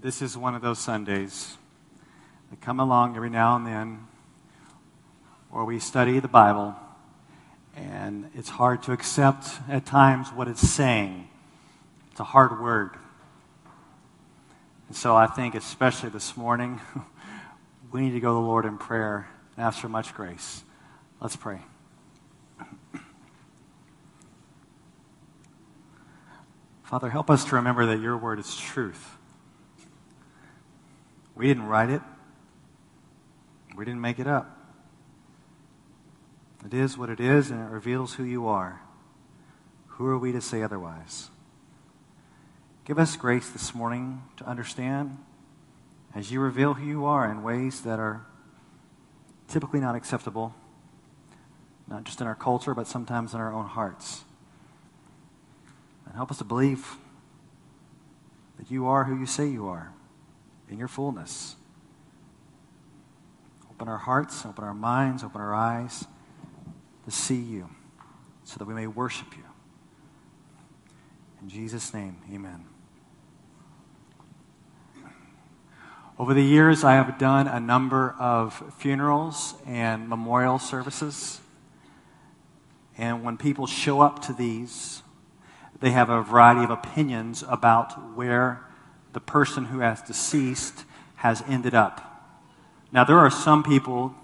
This is one of those Sundays that come along every now and then where we study the Bible and it's hard to accept at times what it's saying. It's a hard word. And so I think, especially this morning, we need to go to the Lord in prayer and ask for much grace. Let's pray. Father, help us to remember that your word is truth. We didn't write it, we didn't make it up. It is what it is, and it reveals who you are. Who are we to say otherwise? Give us grace this morning to understand as you reveal who you are in ways that are typically not acceptable, not just in our culture, but sometimes in our own hearts. And help us to believe that you are who you say you are in your fullness. Open our hearts, open our minds, open our eyes to see you so that we may worship you. In Jesus' name, amen. Over the years, I have done a number of funerals and memorial services. And when people show up to these, they have a variety of opinions about where the person who has deceased has ended up. Now, there are some people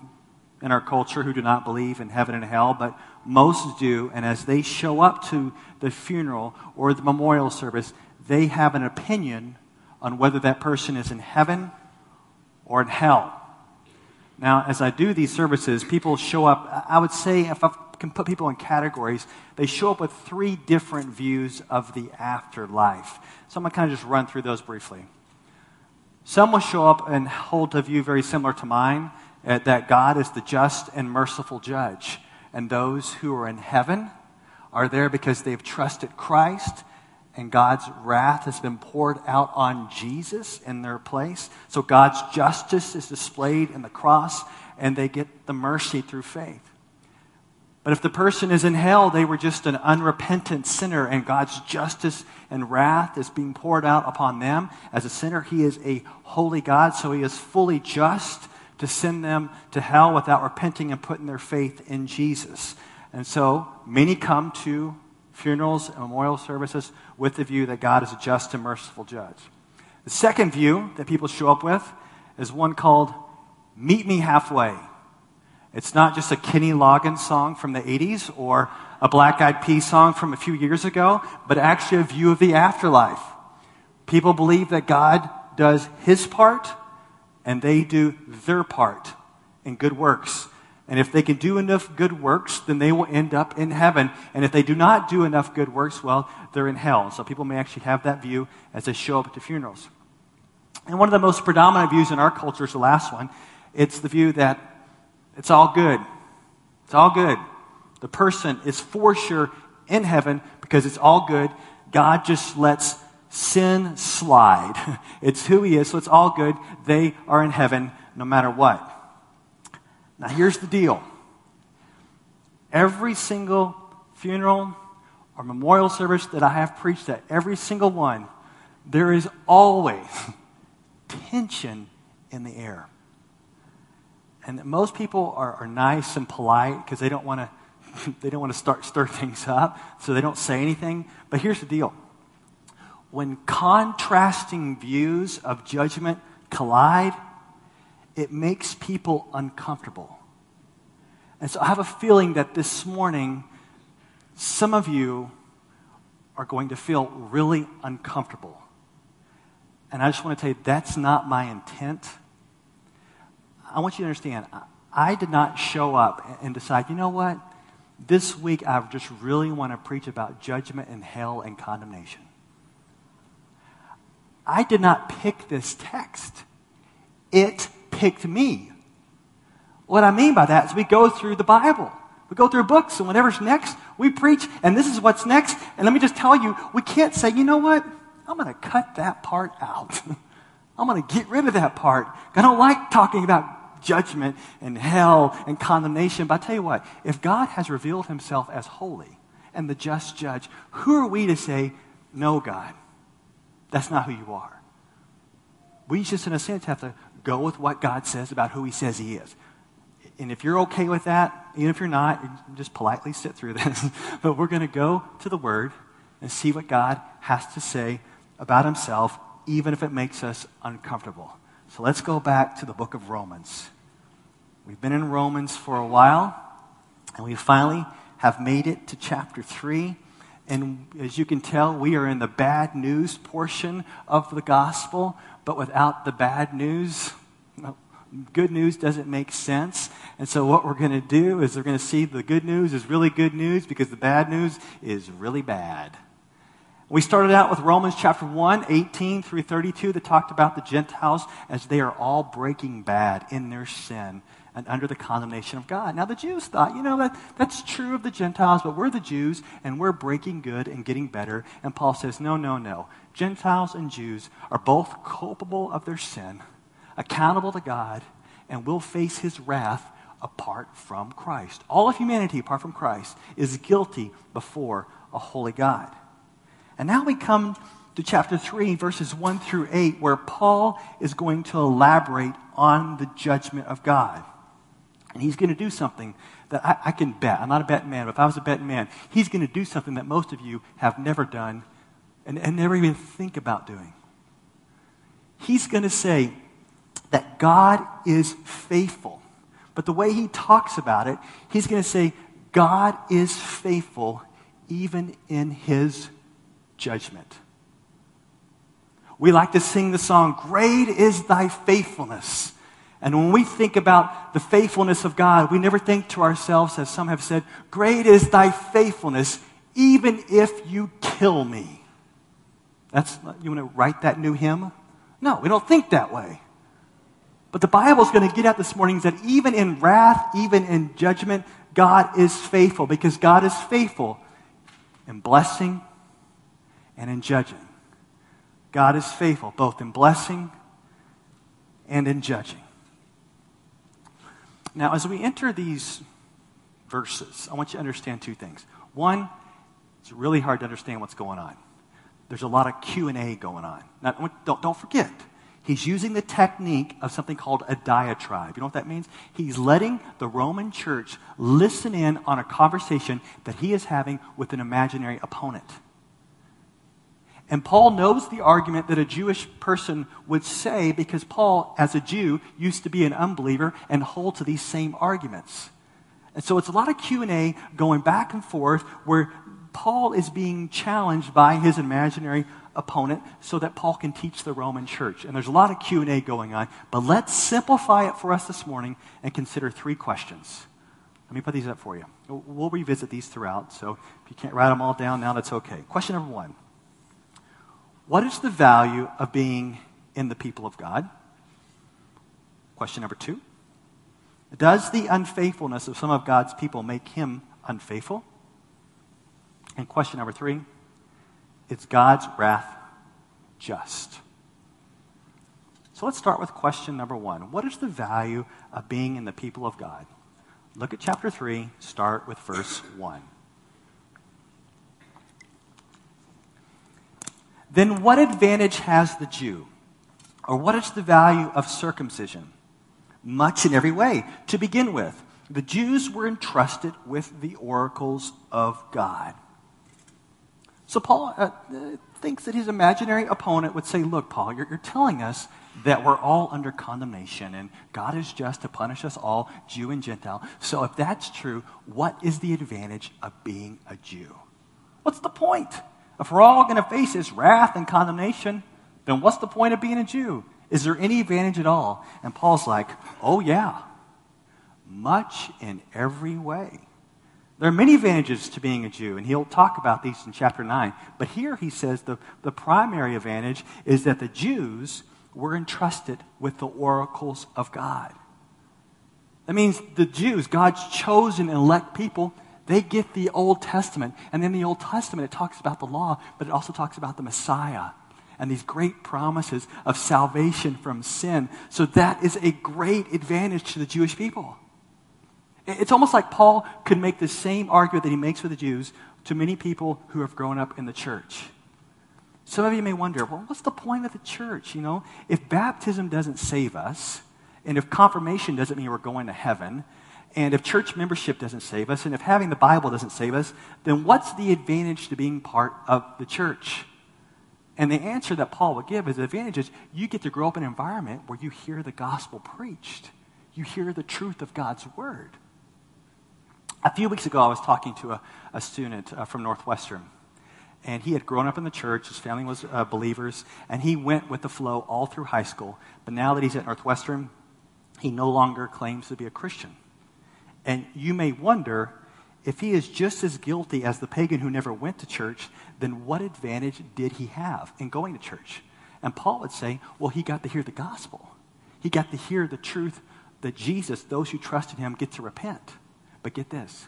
in our culture who do not believe in heaven and hell, but most do. And as they show up to the funeral or the memorial service, they have an opinion on whether that person is in heaven or in hell. Now, as I do these services, people show up. I would say, if I can put people in categories, they show up with three different views of the afterlife. So I'm going to kind of just run through those briefly. Some will show up and hold a view very similar to mine uh, that God is the just and merciful judge. And those who are in heaven are there because they've trusted Christ and God's wrath has been poured out on Jesus in their place. So God's justice is displayed in the cross, and they get the mercy through faith. But if the person is in hell, they were just an unrepentant sinner, and God's justice and wrath is being poured out upon them. As a sinner, He is a holy God, so He is fully just to send them to hell without repenting and putting their faith in Jesus. And so many come to funerals and memorial services with the view that God is a just and merciful judge. The second view that people show up with is one called Meet Me Halfway. It's not just a Kenny Loggins song from the 80s or a Black Eyed Peas song from a few years ago, but actually a view of the afterlife. People believe that God does his part and they do their part in good works. And if they can do enough good works, then they will end up in heaven. And if they do not do enough good works, well, they're in hell. So people may actually have that view as they show up the funerals. And one of the most predominant views in our culture is the last one. It's the view that it's all good. It's all good. The person is for sure in heaven because it's all good. God just lets sin slide. It's who he is, so it's all good. They are in heaven no matter what. Now, here's the deal every single funeral or memorial service that I have preached at, every single one, there is always tension in the air. And most people are, are nice and polite because they don't want to they don't want to start stir things up, so they don't say anything. But here's the deal. When contrasting views of judgment collide, it makes people uncomfortable. And so I have a feeling that this morning, some of you are going to feel really uncomfortable. And I just want to tell you, that's not my intent. I want you to understand, I did not show up and decide, you know what? This week I just really want to preach about judgment and hell and condemnation. I did not pick this text. It picked me. What I mean by that is we go through the Bible. We go through books, and whatever's next, we preach, and this is what's next. And let me just tell you, we can't say, you know what? I'm going to cut that part out. I'm going to get rid of that part. I don't like talking about judgment and hell and condemnation. But I tell you what, if God has revealed himself as holy and the just judge, who are we to say, no, God, that's not who you are? We just, in a sense, have to go with what God says about who He says He is. And if you're okay with that, even if you're not, just politely sit through this. but we're going to go to the Word and see what God has to say about Himself, even if it makes us uncomfortable. So let's go back to the book of Romans. We've been in Romans for a while, and we finally have made it to chapter 3. And as you can tell, we are in the bad news portion of the gospel, but without the bad news, good news doesn't make sense. And so, what we're going to do is we're going to see the good news is really good news because the bad news is really bad. We started out with Romans chapter 1, 18 through 32, that talked about the Gentiles as they are all breaking bad in their sin and under the condemnation of God. Now, the Jews thought, you know, that, that's true of the Gentiles, but we're the Jews and we're breaking good and getting better. And Paul says, no, no, no. Gentiles and Jews are both culpable of their sin, accountable to God, and will face his wrath apart from Christ. All of humanity, apart from Christ, is guilty before a holy God. And now we come to chapter 3, verses 1 through 8, where Paul is going to elaborate on the judgment of God. And he's going to do something that I, I, can bet. I'm not a betting man, but if I was a betting man, he's going to do something that most of you have never done and, and never even think about doing. He's going to say that God is faithful. But the way he talks about it, he's going to say, God is faithful even in his judgment. We like to sing the song, Great is thy faithfulness. And when we think about the faithfulness of God, we never think to ourselves, as some have said, Great is thy faithfulness, even if you kill me. That's, you want to write that new hymn? No, we don't think that way. But the Bible is going to get at this morning that even in wrath, even in judgment, God is faithful because God is faithful in blessing and in judging. God is faithful both in blessing and in judging. Now, as we enter these verses, I want you to understand two things. One, it's really hard to understand what's going on. There's a lot of Q&A going on. Now, don't, don't forget, he's using the technique of something called a diatribe. You know what that means? He's letting the Roman church listen in on a conversation that he is having with an imaginary opponent. And Paul knows the argument that a Jewish person would say because Paul, as a Jew, used to be an unbeliever and hold to these same arguments. And so it's a lot of Q&A going back and forth where Paul is being challenged by his imaginary opponent so that Paul can teach the Roman church. And there's a lot of Q&A going on, but let's simplify it for us this morning and consider three questions. Let me put these up for you. We'll revisit these throughout, so if you can't write them all down now, that's okay. Question number one. What is the value of being in the people of God? Question number two Does the unfaithfulness of some of God's people make him unfaithful? And question number three Is God's wrath just? So let's start with question number one. What is the value of being in the people of God? Look at chapter 3, start with verse 1. Then what advantage has the Jew? Or what is the value of circumcision? Much in every way. To begin with, the Jews were entrusted with the oracles of God. So Paul uh, thinks that his imaginary opponent would say, Look, Paul, you're, you're telling us that we're all under condemnation and God is just to punish us all, Jew and Gentile. So if that's true, what is the advantage of being a Jew? What's the point? If we're all going to face his wrath and condemnation, then what's the point of being a Jew? Is there any advantage at all? And Paul's like, oh, yeah, much in every way. There are many advantages to being a Jew, and he'll talk about these in chapter 9. But here he says the, the primary advantage is that the Jews were entrusted with the oracles of God. That means the Jews, God's chosen and elect people, they get the Old Testament. And in the Old Testament, it talks about the law, but it also talks about the Messiah and these great promises of salvation from sin. So that is a great advantage to the Jewish people. It's almost like Paul could make the same argument that he makes for the Jews to many people who have grown up in the church. Some of you may wonder, well, what's the point of the church? You know, if baptism doesn't save us, and if confirmation doesn't mean we're going to heaven, and if church membership doesn't save us, and if having the Bible doesn't save us, then what's the advantage to being part of the church? And the answer that Paul would give is the advantage is you get to grow up in an environment where you hear the gospel preached. You hear the truth of God's word. A few weeks ago, I was talking to a, a student uh, from Northwestern. And he had grown up in the church. His family was uh, believers. And he went with the flow all through high school. But now that he's at Northwestern, he no longer claims to be a Christian. And you may wonder if he is just as guilty as the pagan who never went to church, then what advantage did he have in going to church? And Paul would say, well, he got to hear the gospel. He got to hear the truth that Jesus, those who trust in him, get to repent. But get this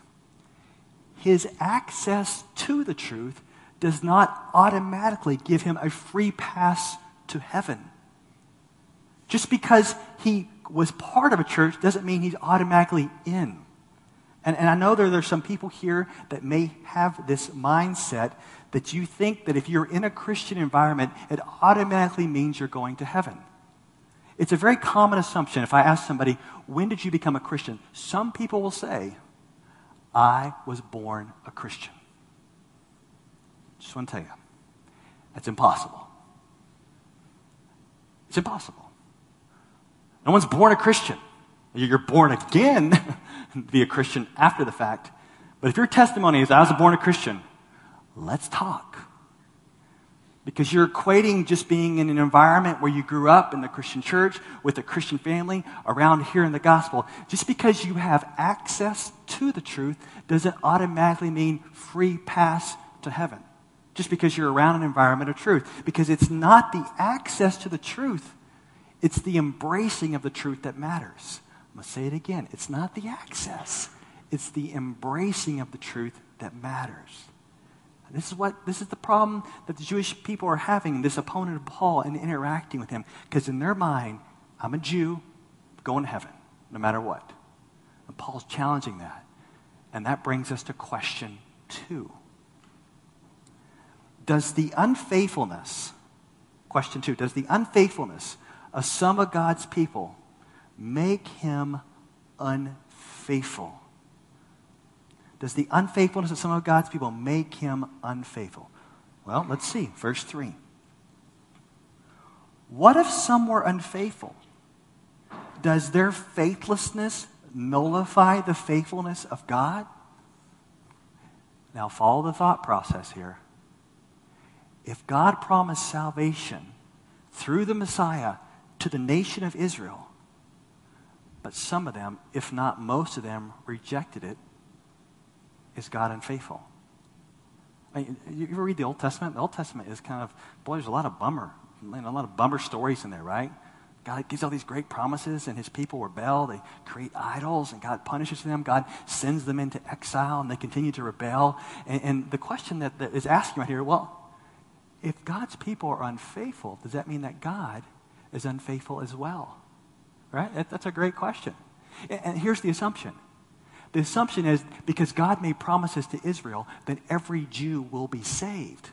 his access to the truth does not automatically give him a free pass to heaven. Just because he was part of a church doesn't mean he's automatically in. And, and I know there, there's some people here that may have this mindset that you think that if you're in a Christian environment, it automatically means you're going to heaven. It's a very common assumption. If I ask somebody, when did you become a Christian? Some people will say, I was born a Christian. Just want to tell you, that's impossible. It's impossible. No one's born a Christian. You're born again to be a Christian after the fact. But if your testimony is, I was born a Christian, let's talk. Because you're equating just being in an environment where you grew up in the Christian church with a Christian family around hearing the gospel. Just because you have access to the truth doesn't automatically mean free pass to heaven. Just because you're around an environment of truth. Because it's not the access to the truth, it's the embracing of the truth that matters. I'm going to say it again. It's not the access, it's the embracing of the truth that matters. This is what this is the problem that the Jewish people are having, this opponent of Paul and interacting with him. Because in their mind, I'm a Jew, going to heaven, no matter what. And Paul's challenging that. And that brings us to question two. Does the unfaithfulness, question two, does the unfaithfulness of some of God's people make him unfaithful? Does the unfaithfulness of some of God's people make him unfaithful? Well, let's see. Verse 3. What if some were unfaithful? Does their faithlessness nullify the faithfulness of God? Now, follow the thought process here. If God promised salvation through the Messiah to the nation of Israel, but some of them, if not most of them, rejected it, is God unfaithful? I mean, you ever read the Old Testament? The Old Testament is kind of, boy, there's a lot of bummer, a lot of bummer stories in there, right? God gives all these great promises, and his people rebel. They create idols, and God punishes them. God sends them into exile, and they continue to rebel. And, and the question that, that is asking right here well, if God's people are unfaithful, does that mean that God is unfaithful as well? Right? That, that's a great question. And, here's the assumption the assumption is because God made promises to Israel, that every Jew will be saved.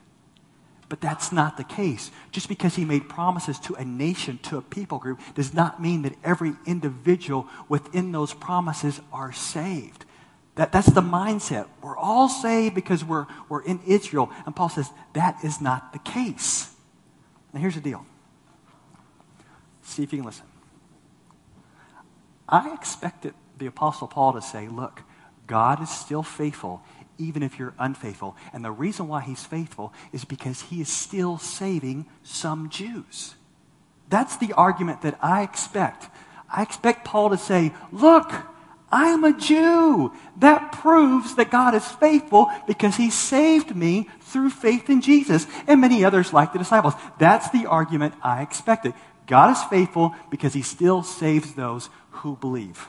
But that's not the case. Just because he made promises to a nation, to a people group, does not mean that every individual within those promises are saved. That, that's the mindset. We're all saved because we're, we're in Israel. And Paul says that is not the case. Now, here's the deal. See if you can listen. I expected the Apostle Paul to say, look, God is still faithful even if you're unfaithful. And the reason why he's faithful is because he is still saving some Jews. That's the argument that I expect. I expect Paul to say, look, I'm a Jew. That proves that God is faithful because he saved me through faith in Jesus and many others like the disciples. That's the argument I expected. God is faithful because he still saves those who believe.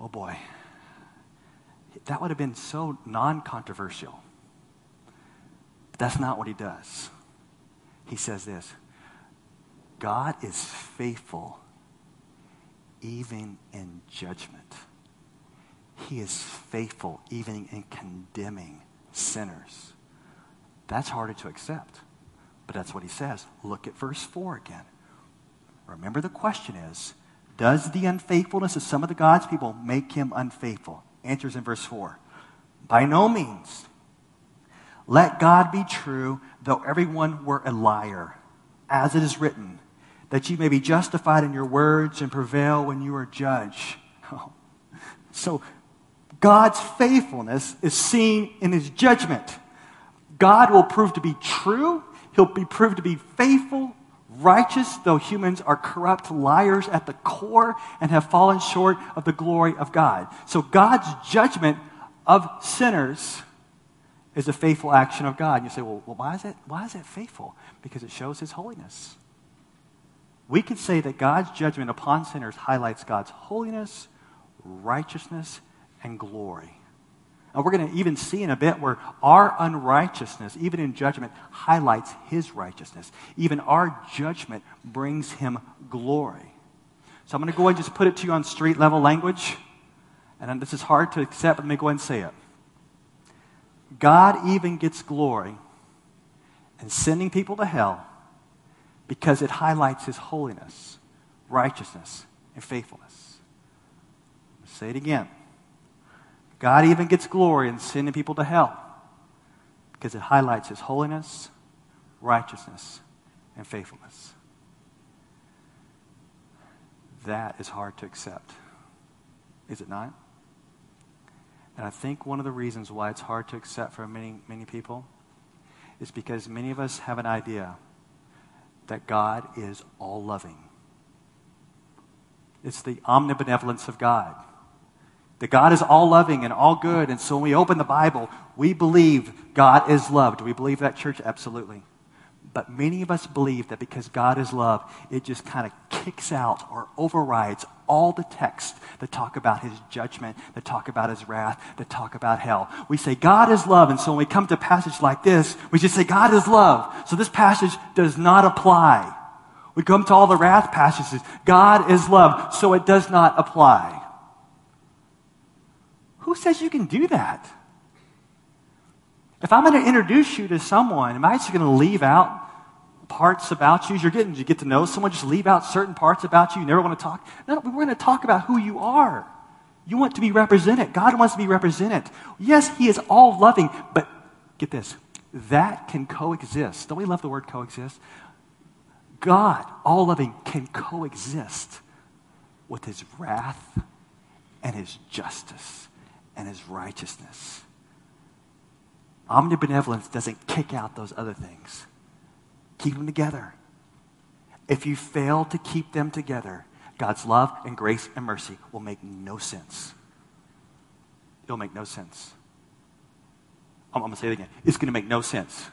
Oh boy, that would have been so non controversial. But that's not what he does. He says this God is faithful even in judgment. He is faithful even in condemning sinners. That's harder to accept. But that's what he says. Look at verse 4 again. Remember, the question is Does the unfaithfulness of some of the God's people make him unfaithful? Answers in verse 4. By no means. Let God be true, though everyone were a liar, as it is written, that you may be justified in your words and prevail when you are judged. So, God's faithfulness is seen in his judgment. God will prove to be true, he'll be proved to be faithful, righteous, though humans are corrupt liars at the core and have fallen short of the glory of God. So, God's judgment of sinners is a faithful action of God. And you say, well, well why, is it, why is it faithful? Because it shows his holiness. We could say that God's judgment upon sinners highlights God's holiness, righteousness, and glory. And we're going to even see in a bit where our unrighteousness, even in judgment, highlights his righteousness. Even our judgment brings him glory. So I'm going to go ahead and just put it to you on street level language. And this is hard to accept, but let me go ahead and say it. God even gets glory in sending people to hell because it highlights his holiness, righteousness, and faithfulness. say it again. God even gets glory in sending people to hell because it highlights his holiness, righteousness, and faithfulness. That is hard to accept. Is it not? And I think one of the reasons why it's hard to accept for many, many people is because many of us have an idea that God is all loving. It's the omnibenevolence of God. That God is all loving and all good. And so when we open the Bible, we believe God is love. Do we believe that, church? Absolutely. But many of us believe that because God is love, it just kind of kicks out or overrides all the texts that talk about his judgment, that talk about his wrath, that talk about hell. We say God is love, and so when we come to a passage like this, we just say God is love. So this passage does not apply. We come to all the wrath passages. God is love, so it does not apply. Who says you can do that? If I'm going to introduce you to someone, am I just going to leave out parts about you? You're getting to get to know someone, just leave out certain parts about you. You never want to talk. No, we're going to talk about who you are. You want to be represented. God wants to be represented. Yes, He is all loving, but get this that can coexist. Don't we love the word coexist? God, all loving, can coexist with His wrath and His justice and His righteousness. Omnibenevolence doesn't kick out those other things. Keep them together. If you fail to keep them together, God's love and grace and mercy will make no sense. It'll make no sense. I'm, going to say it again. It's going to make no sense.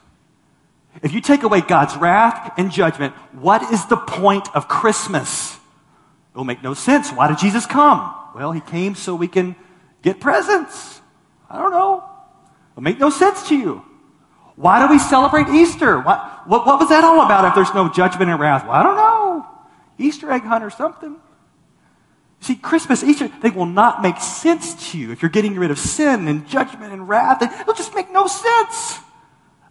If you take away God's wrath and judgment, what is the point of Christmas? It'll make no sense. Why did Jesus come? Well, he came so we can get presents. I don't know. It'll make no sense to you. Why do we celebrate Easter? What, what, what was that all about if there's no judgment and wrath? Well, I don't know. Easter egg hunt or something. See, Christmas, Easter, they will not make sense to you if you're getting rid of sin and judgment and wrath. It'll just make no sense.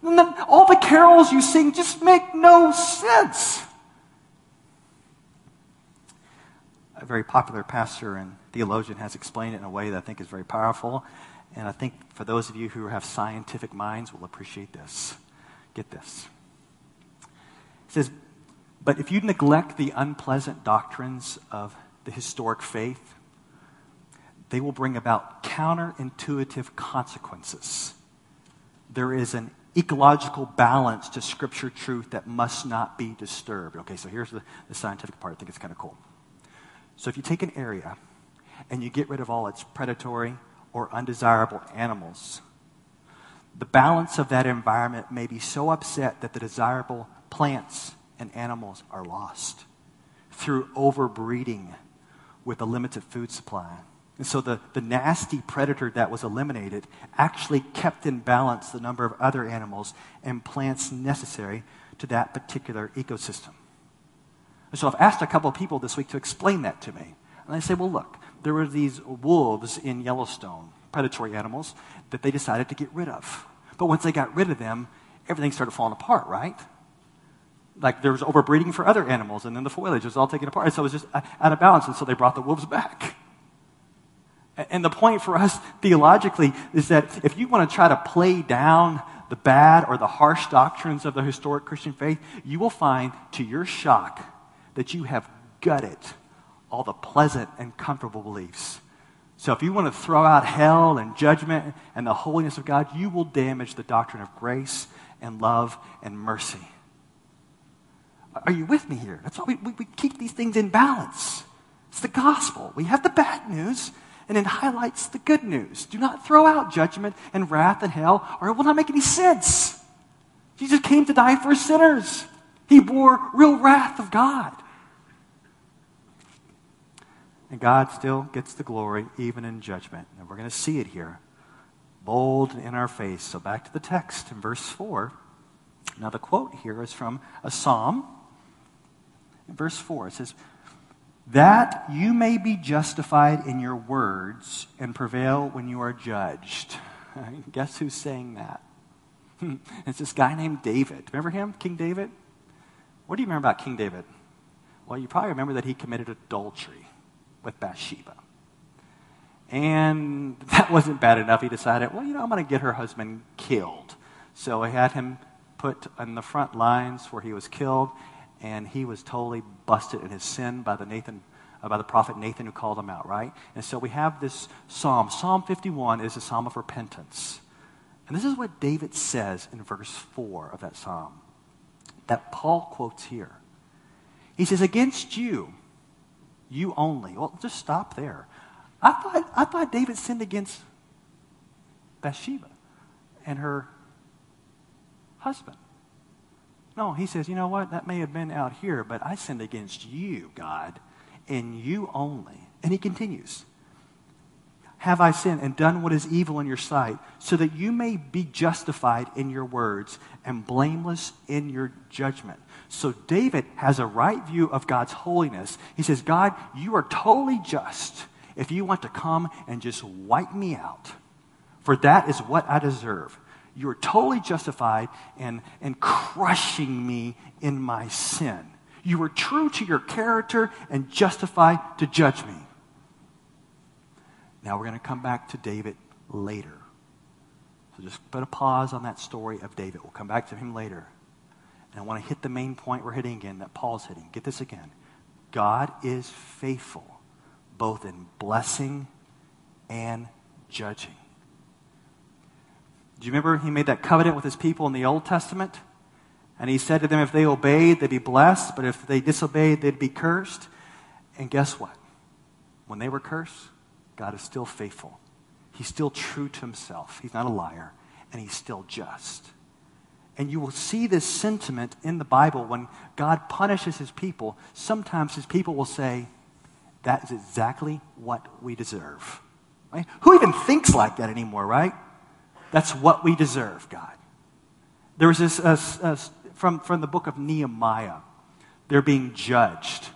And then all the carols you sing just make no sense. A very popular pastor and theologian has explained it in a way that I think is very powerful. And I think for those of you who have scientific minds will appreciate this. Get this. It says, But if you neglect the unpleasant doctrines of the historic faith, they will bring about counterintuitive consequences. There is an ecological balance to scripture truth that must not be disturbed. Okay, so here's the, the scientific part. I think it's kind of cool. So if you take an area and you get rid of all its predatory, or undesirable animals. The balance of that environment may be so upset that the desirable plants and animals are lost through overbreeding with a limited food supply. And so the, the nasty predator that was eliminated actually kept in balance the number of other animals and plants necessary to that particular ecosystem. And so I've asked a couple of people this week to explain that to me. And they say, well, look, there were these wolves in Yellowstone, predatory animals, that they decided to get rid of. But once they got rid of them, everything started falling apart, right? Like there was overbreeding for other animals, and then the foliage was all taken apart. And so it was just out of balance, and so they brought the wolves back. And the point for us theologically is that if you want to try to play down the bad or the harsh doctrines of the historic Christian faith, you will find, to your shock, that you have gutted all the pleasant and comfortable beliefs. So if you want to throw out hell and judgment and the holiness of God, you will damage the doctrine of grace and love and mercy. Are you with me here? That's why we, we, we keep these things in balance. It's the gospel. We have the bad news, and it highlights the good news. Do not throw out judgment and wrath and hell, or it will not make any sense. Jesus came to die for sinners, He bore real wrath of God. And God still gets the glory even in judgment. And we're going to see it here, bold in our face. So back to the text in verse 4. Now, the quote here is from a psalm. In verse 4, it says, that you may be justified in your words and prevail when you are judged. Guess who's saying that? it's this guy named David. Remember him, King David? What do you remember about King David? Well, you probably remember that he committed adultery with Bathsheba. And that wasn't bad enough. He decided, well, you know, I'm going to get her husband killed. So he had him put on the front lines where he was killed, and he was totally busted in his sin by the Nathan uh, by the prophet Nathan who called him out, right? And so we have this psalm. Psalm 51 is a psalm of repentance. And this is what David says in verse 4 of that psalm that Paul quotes here. He says, Against you, you only. Well, just stop there. I thought, I thought David sinned against Bathsheba and her husband. No, he says, you know what? That may have been out here, but I sinned against you, God, and you only. And he continues Have I sinned and done what is evil in your sight, so that you may be justified in your words and blameless in your judgment? So David has a right view of God's holiness. He says, God, you are totally just if you want to come and just wipe me out, for that is what I deserve. You're totally justified in, in crushing me in my sin. You were true to your character and justified to judge me. Now we're going to come back to David later. So just put a pause on that story of David. We'll come back to him later. And I want to hit the main point we're hitting again that Paul's hitting. Get this again. God is faithful both in blessing and judging. Do you remember he made that covenant with his people in the Old Testament? And he said to them, if they obeyed, they'd be blessed, but if they disobeyed, they'd be cursed. And guess what? When they were cursed, God is still faithful. He's still true to himself. He's not a liar, and he's still just. And you will see this sentiment in the Bible when God punishes his people. Sometimes his people will say, That is exactly what we deserve. Right? Who even thinks like that anymore, right? That's what we deserve, God. There was this uh, uh, from, from the book of Nehemiah. They're being judged.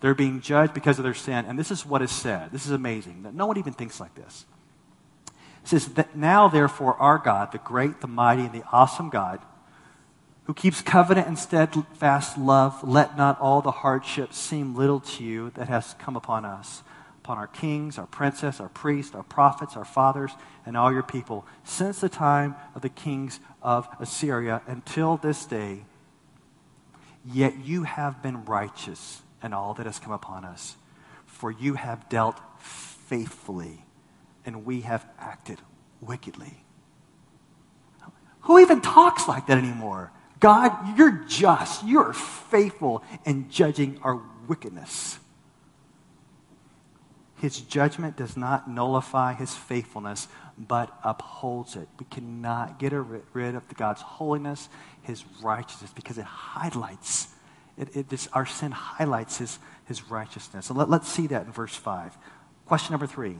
They're being judged because of their sin. And this is what is said. This is amazing that no one even thinks like this. It says, that Now, therefore, our God, the great, the mighty, and the awesome God, who keeps covenant and steadfast love, let not all the hardships seem little to you that has come upon us upon our kings, our princes, our priests, our prophets, our fathers, and all your people, since the time of the kings of Assyria until this day. Yet you have been righteous in all that has come upon us, for you have dealt faithfully, and we have acted wickedly. Who even talks like that anymore? God, you're just, you're faithful in judging our wickedness. His judgment does not nullify his faithfulness, but upholds it. We cannot get rid of God's holiness, his righteousness, because it highlights, it, it, this, our sin highlights his, his righteousness. And let, let's see that in verse 5. Question number three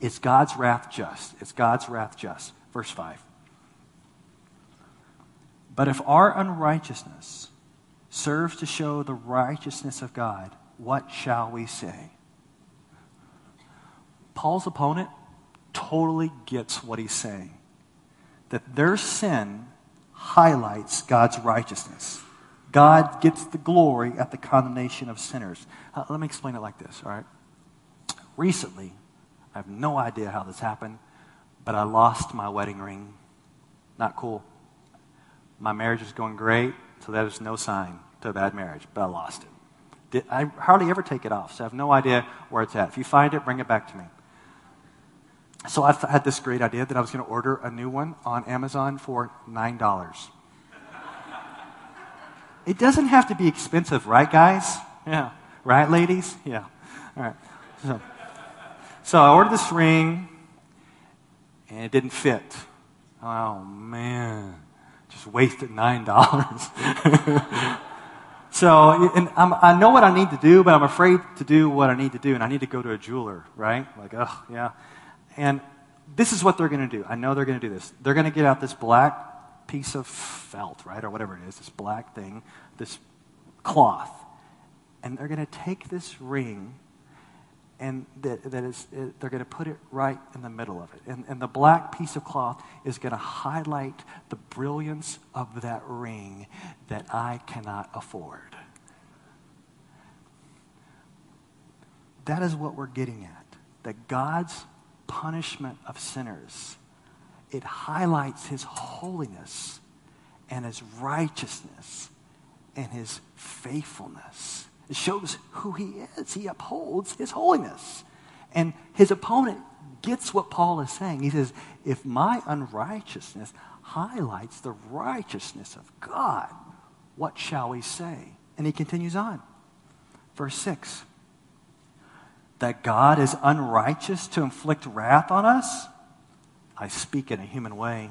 Is God's wrath just? Is God's wrath just? Verse 5. But if our unrighteousness serves to show the righteousness of God, what shall we say? Paul's opponent totally gets what he's saying. That their sin highlights God's righteousness. God gets the glory at the condemnation of sinners. Uh, let me explain it like this, all right? Recently, I have no idea how this happened, but I lost my wedding ring. Not cool. My marriage is going great, so that is no sign to a bad marriage, but I lost it. Did, I hardly ever take it off, so I have no idea where it's at. If you find it, bring it back to me. So I had this great idea that I was going to order a new one on Amazon for $9. It doesn't have to be expensive, right, guys? Yeah. Right, ladies? Yeah. All right. So, so I ordered this ring, and it didn't fit. Oh, man. Just wasted $9. so, and I'm, i know what I need to do, but I'm afraid to do what I need to do, and I need to go to a jeweler, right? Like, oh, yeah. And this is what they're going to do. I know they're going to do this. They're going to get out this black piece of felt, right, or whatever it is, this black thing, this cloth, and they're going to take this ring and that, that is, it, they're going to put it right in the middle of it. And, and the black piece of cloth is going to highlight the brilliance of that ring that I cannot afford. That is what we're getting at. That God's punishment of sinners. It highlights his holiness and his righteousness and his faithfulness. It shows who he is. He upholds his holiness. And his opponent gets what Paul is saying. He says, If my unrighteousness highlights the righteousness of God, what shall we say? And he continues on. Verse 6 that God is unrighteous to inflict wrath on us? I speak in a human way.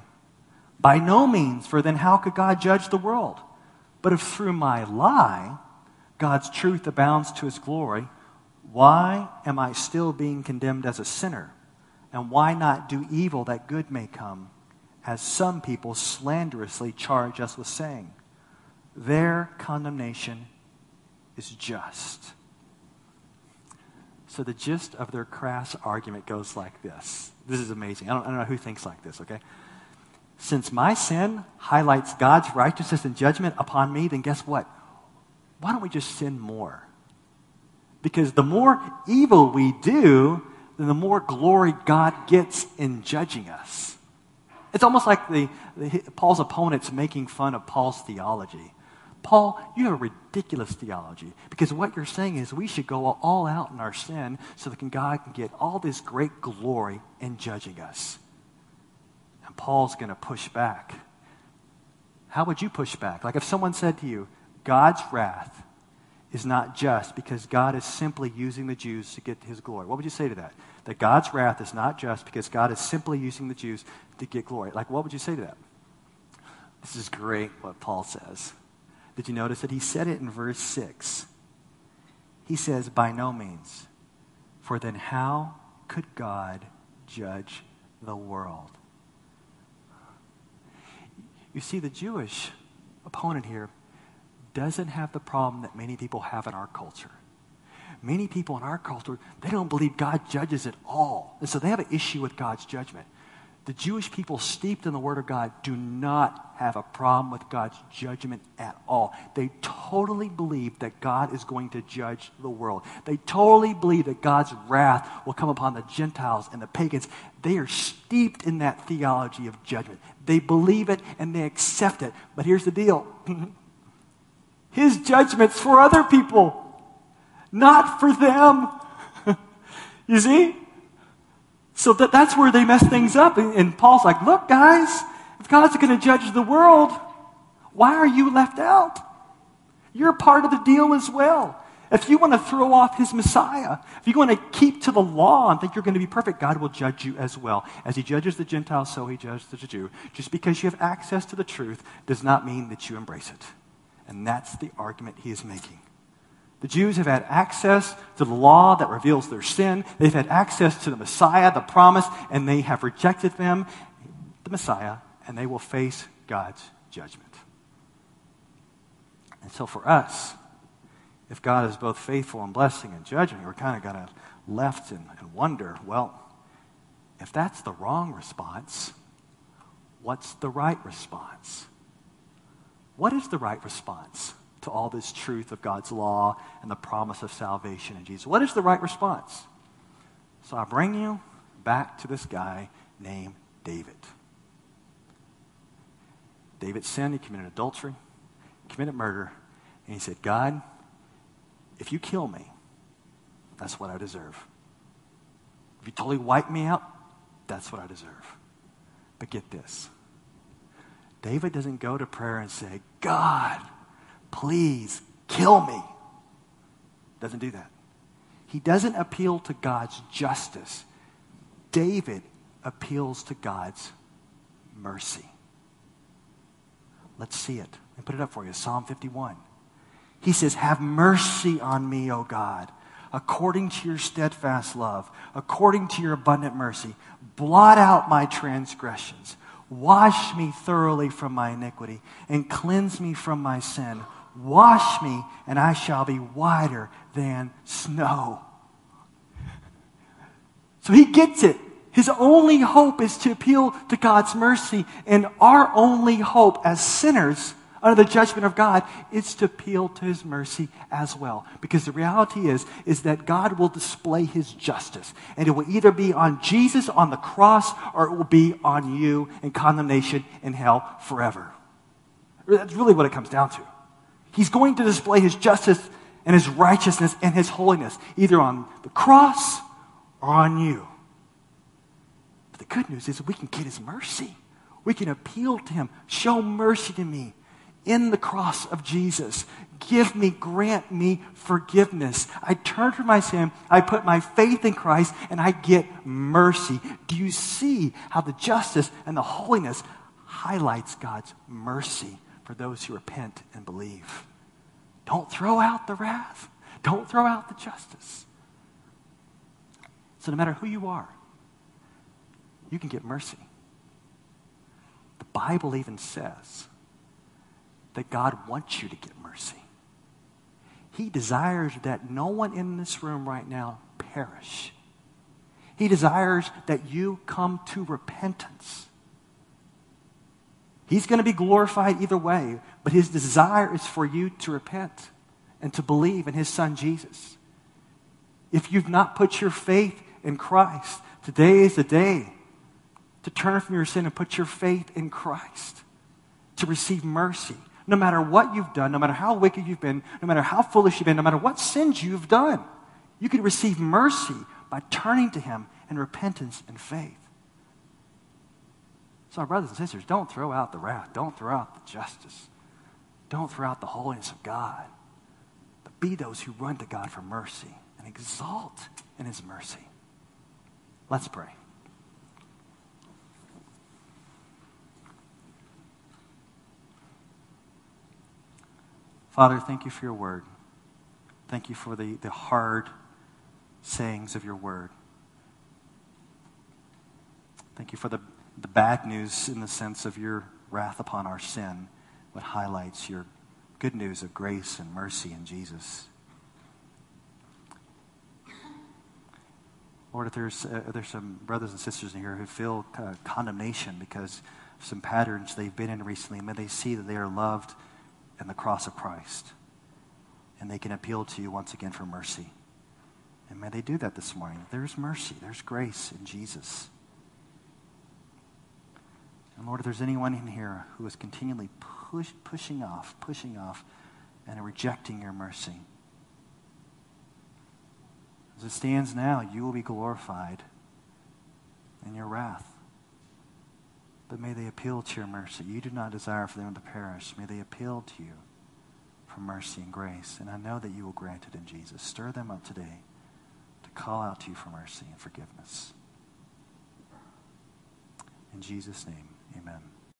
By no means, for then how could God judge the world? But if through my lie God's truth abounds to his glory, why am I still being condemned as a sinner? And why not do evil that good may come, as some people slanderously charge us with saying? Their condemnation is just. So the gist of their crass argument goes like this. This is amazing. I don't, I don't know who thinks like this, okay? Since my sin highlights God's righteousness and judgment upon me, then guess what? Why don't we just sin more? Because the more evil we do, then the more glory God gets in judging us. It's almost like the, the, Paul's opponents making fun of Paul's theology. Paul, you have a ridiculous theology because what you're saying is we should go all out in our sin so that God can get all this great glory in judging us. And Paul's going to push back. How would you push back? Like if someone said to you, God's wrath is not just because God is simply using the Jews to get his glory. What would you say to that? That God's wrath is not just because God is simply using the Jews to get glory. Like, what would you say to that? This is great what Paul says. Did you notice that he said it in verse 6? He says, By no means. For then how could God judge the world? You see, the Jewish opponent here doesn't have the problem that many people have in our culture. Many people in our culture, they don't believe God judges at all. And so they have an issue with God's judgment. The Jewish people steeped in the Word of God do not have a problem with God's judgment at all. They totally believe that God is going to judge the world. They totally believe that God's wrath will come upon the Gentiles and the pagans. They are steeped in that theology of judgment. They believe it and they accept it. But here's the deal His judgment's for other people, not for them. you see? So that, that's where they mess things up. And, and Paul's like, look, guys, if God's going to judge the world, why are you left out? You're part of the deal as well. If you want to throw off his Messiah, if you want to keep to the law and think you're going to be perfect, God will judge you as well. As he judges the Gentile, so he judges the Jew. Just because you have access to the truth does not mean that you embrace it. And that's the argument he is making. The Jews have had access to the law that reveals their sin. They've had access to the Messiah, the promise, and they have rejected them, the Messiah, and they will face God's judgment. And so for us, if God is both faithful and blessing and judging, we're kind of going to left and, and wonder, well, if that's the wrong response, what's the right response? what is the right response to all this truth of God's law and the promise of salvation in Jesus? What is the right response? So I bring you back to this guy named David. David sinned, he committed adultery, committed murder, and he said, God, if you kill me, that's what I deserve. If you totally wipe me out, that's what I deserve. But get this David doesn't go to prayer and say, God, please kill me. Doesn't do that. He doesn't appeal to God's justice. David appeals to God's mercy. Let's see it. Me put it up for you. Psalm 51. He says, Have mercy on me, O God, according to your steadfast love, according to your abundant mercy. Blot out my transgressions. Wash me thoroughly from my iniquity and cleanse me from my sin. Wash me, and I shall be whiter than snow. So he gets it. His only hope is to appeal to God's mercy, and our only hope as sinners under the judgment of God is to appeal to his mercy as well. Because the reality is, is that God will display his justice. And it will either be on Jesus on the cross or it will be on you in condemnation in hell forever. That's really what it comes down to. He's going to display his justice and his righteousness and his holiness, either on the cross or on you. But the good news is we can get his mercy. We can appeal to him. Show mercy to me in the cross of Jesus. Give me, grant me forgiveness. I turn from my sin, I put my faith in Christ, and I get mercy. Do you see how the justice and the holiness highlights God's mercy for those who repent and believe? Don't throw out the wrath, don't throw out the justice. So, no matter who you are, you can get mercy. The Bible even says that God wants you to get mercy. He desires that no one in this room right now perish. He desires that you come to repentance. He's going to be glorified either way, but his desire is for you to repent and to believe in his son Jesus. If you've not put your faith in Christ, today is the day to turn from your sin and put your faith in Christ, to receive mercy, no matter what you've done, no matter how wicked you've been, no matter how foolish you've been, no matter what sins you've done, you can receive mercy by turning to Him in repentance and faith. So, brothers and sisters, don't throw out the wrath, don't throw out the justice, don't throw out the holiness of God, but be those who run to God for mercy and exalt in His mercy. Let's pray. Father, thank you for your word. Thank you for the, the hard sayings of your word. Thank you for the, the bad news in the sense of your wrath upon our sin, what highlights your good news of grace and mercy in Jesus. Lord, if there's, uh, there's some brothers and sisters in here who feel uh, condemnation because of some patterns they've been in recently, may they see that they are loved in the cross of Christ. And they can appeal to you once again for mercy. And may they do that this morning. There's mercy, there's grace in Jesus. And Lord, if there's anyone in here who is continually push, pushing off, pushing off, and rejecting your mercy, as it stands now, you will be glorified in your wrath. But may they appeal to your mercy. You do not desire for them to perish. May they appeal to you for mercy and grace. And I know that you will grant it in Jesus. Stir them up today to call out to you for mercy and forgiveness. In Jesus' name, amen.